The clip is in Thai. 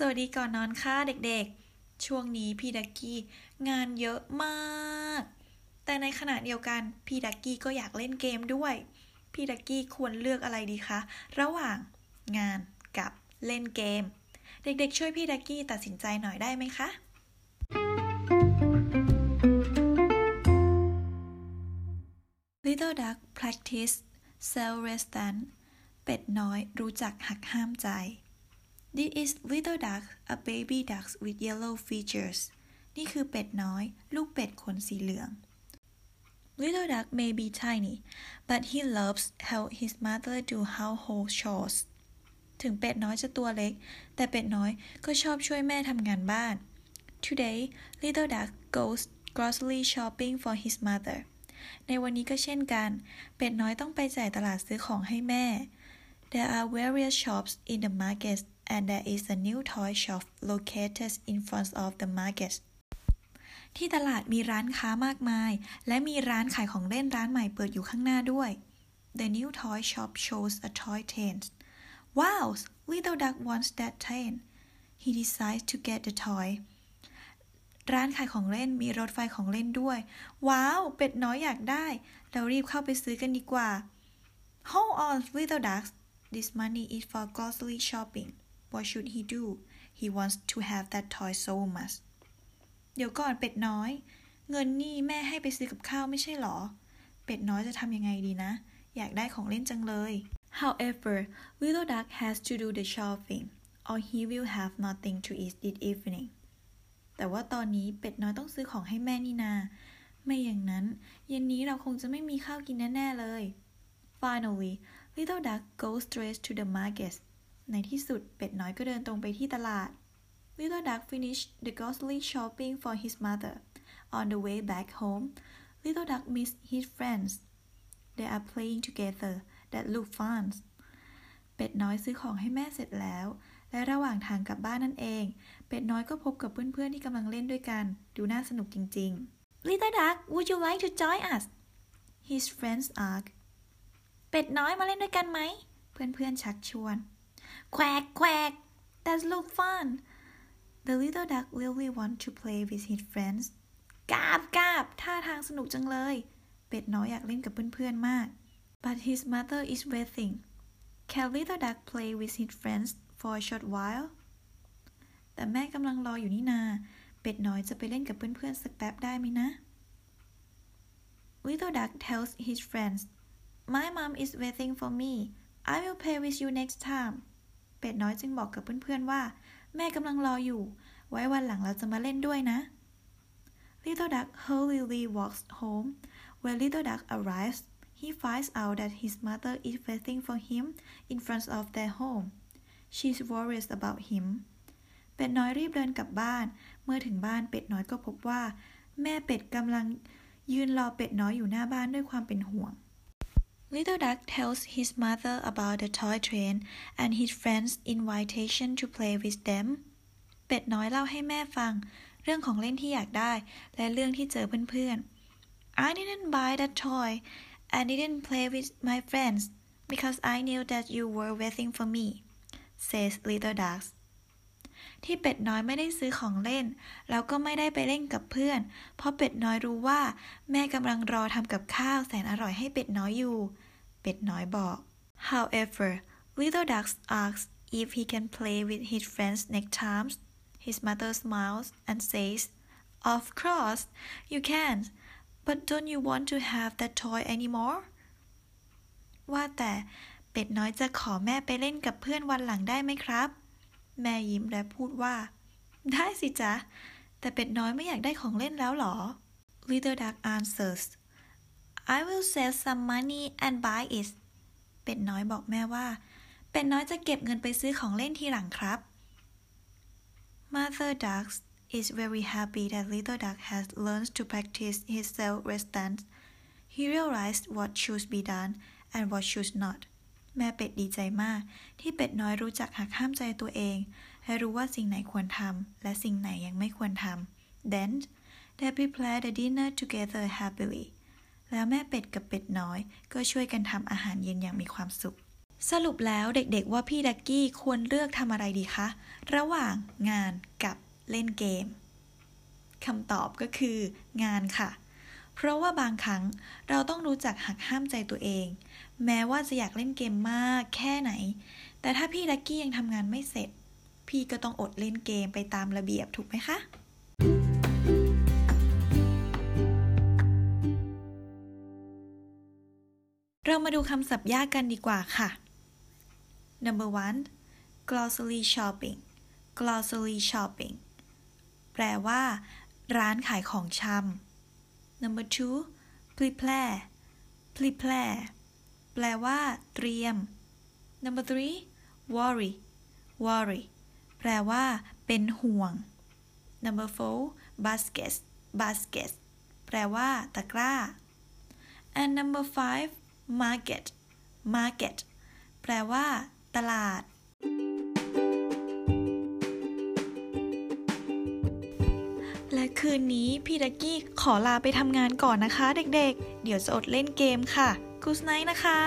สวัสดีก่อนนอนค่ะเด็กๆ ช่วงนี้พี่ดักกี้งานเยอะมาก แต่ในขณะเดียวกันพี่ดักกี้ก็อยากเล่นเกมด้วย พี่ดักกี้ควรเลือกอะไรดีคะ ระหว่างงานกับเล่นเกม เด็กๆ ช่วยพี่ดักกี้ตัดสินใจหน่อยได้ไหมคะ Little Duck practice self restraint เป็ดน้อยรู้จักหักห้ามใจ This is little duck a baby duck with yellow features นี่คือเป็ดน้อย ลูกเป็ดขนสีเหลือง Little duck may be tiny but he loves help his mother do household chores ถึงเป็ดน้อยจะตัวเล็ก แต่เป็ดน้อยก็ชอบช่วยแม่ทำงานบ้าน Today little duck goes grocery shopping for his mother ในวันนี้ก็เช่นกัน เป็ดน้อยต้องไปจ่ายตลาดซื้อของให้แม่ There are various shops in the market and there is a new toy shop located in front of the market ที่ตลาดมีร้านค้ามากมาย และมีร้านขายของเล่นร้านใหม่เปิดอยู่ข้างหน้าด้วย The new toy shop shows a toy train Wow little duck wants that train he decides to get the toy ร้านขายของเล่นมีรถไฟของเล่นด้วย ว้าว เป็ดน้อยอยากได้ เรารีบเข้าไปซื้อกันดีกว่า Hold on little ducks this money is for grocery shopping what should he do he wants to have that toy so much เดี๋ยวก่อนเป็ดน้อย เงินนี่แม่ให้ไปซื้อกับข้าวไม่ใช่หรอ เป็ดน้อยจะทำยังไงดีนะ อยากได้ของเล่นจังเลย However little duck has to do the shopping or he will have nothing to eat this evening แต่ว่าตอนนี้เป็ดน้อยต้องซื้อของให้แม่นี่นา ไม่อย่างนั้น เย็นนี้เราคงจะไม่มีข้าวกินแน่ ๆ เลย Finally little duck goes straight to the market ในที่สุดเป็ดน้อยก็เดินตรงไปที่ตลาด Little duck finished the grocery shopping for his mother on the way back home Little duck missed his friends they are playing together that look fun เป็ดน้อยซื้อของให้แม่เสร็จแล้ว และระหว่างทางกลับบ้านนั่นเอง เป็ดน้อยก็พบกับเพื่อนๆที่กำลังเล่นด้วยกัน ดูน่าสนุกจริงๆ Little duck would you like to join us his friends asked เป็ดน้อยมาเล่นด้วยกันไหม เพื่อนๆชักชวน Quack quack that look fun the little duck really want to play with his friends กาบกาบท่าทางสนุกจังเลย เป็ดน้อยอยากเล่นกับเพื่อนๆมาก but his mother is waiting can little duck play with his friends for a short while แต่แม่กำลังรออยู่นี่นา เป็ดน้อยจะไปเล่นกับเพื่อนๆสักแป๊บได้ไหมนะ little duck tells his friends my mom is waiting for me I will play with you next time เป็ดน้อยจึงบอกกับเพื่อนๆว่า แม่กำลังรออยู่ ไว้วันหลังเราจะมาเล่นด้วยนะ Little duck hurriedly walks home when little duck arrives he finds out that his mother is waiting for him in front of their home she's worried about him เป็ดน้อยรีบเดินกลับบ้าน เมื่อถึงบ้านเป็ดน้อยก็พบว่า แม่เป็ดกำลังยืนรอเป็ดน้อยอยู่หน้าบ้านด้วยความเป็นห่วง Little Duck tells his mother about the toy train and his friends' invitation to play with them เป็ดน้อยเล่าให้แม่ฟัง เรื่องของเล่นที่อยากได้ และเรื่องที่เจอเพื่อนๆ I didn't buy that toy and didn't play with my friends because I knew that you were waiting for me says Little Duck ที่เป็ดน้อยไม่ได้ซื้อของเล่น แล้วก็ไม่ได้ไปเล่นกับเพื่อน เพราะเป็ดน้อยรู้ว่า แม่กำลังรอทำกับข้าวแสนอร่อยให้เป็ดน้อยอยู่ เป็ดน้อยบอก However little duck asks if he can play with his friends next time his mother smiles and says of course you can but don't you want to have that toy anymore ว่าแต่เป็ดน้อยจะขอแม่ไปเล่นกับเพื่อนวันหลังได้ไหมครับ แม่ยิ้มและพูดว่า ได้สิจ๊ะ แต่เป็ดน้อยไม่อยากได้ของเล่นแล้วหรอ Little duck answers I will save some money and buy it เป็ดน้อยบอกแม่ว่า เป็ดน้อยจะเก็บเงินไปซื้อของเล่นทีหลังครับ Mother duck is very happy that little duck has learned to practice his self-restraint he realized what should be done and what should not แม่เป็ดดีใจมาก ที่เป็ดน้อยรู้จักหักห้ามใจตัวเองและรู้ว่าสิ่งไหนควรทำและสิ่งไหนยังไม่ควรทThen they prepared the dinner together happily แล้วแม่เป็ดกับเป็ดน้อยก็ช่วยกันทำอาหารเย็นอย่างมีความสุข สรุปแล้วเด็กๆว่าพี่ดักกี้ควรเลือกทำอะไรดีคะ ระหว่างงานกับเล่นเกมคำตอบก็คืองานค่ะ เพราะว่าบางครั้งเราต้องรู้จักหักห้ามใจตัวเอง แม้ว่าจะอยากเล่นเกมมากแค่ไหน แต่ถ้าพี่ดักกี้ยังทำงานไม่เสร็จ พี่ก็ต้องอดเล่นเกมไปตามระเบียบถูกไหมคะเรามาดูคำศัพท์ยากกันดีกว่าค่ะ Number one grocery shopping grocery shopping แปลว่า ร้านขายของชำ Number two prepare prepare แปลว่าเตรียม Number three worry worry แปลว่า เป็นห่วง Number four basket basket แปลว่า ตะกร้า and number five market market แปลว่า ตลาด คืนนี้พี่ดักกี้ขอลาไปทำงานก่อนนะคะเด็กๆ เดี๋ยวจะอดเล่นเกมค่ะกูสไนท์นะคะ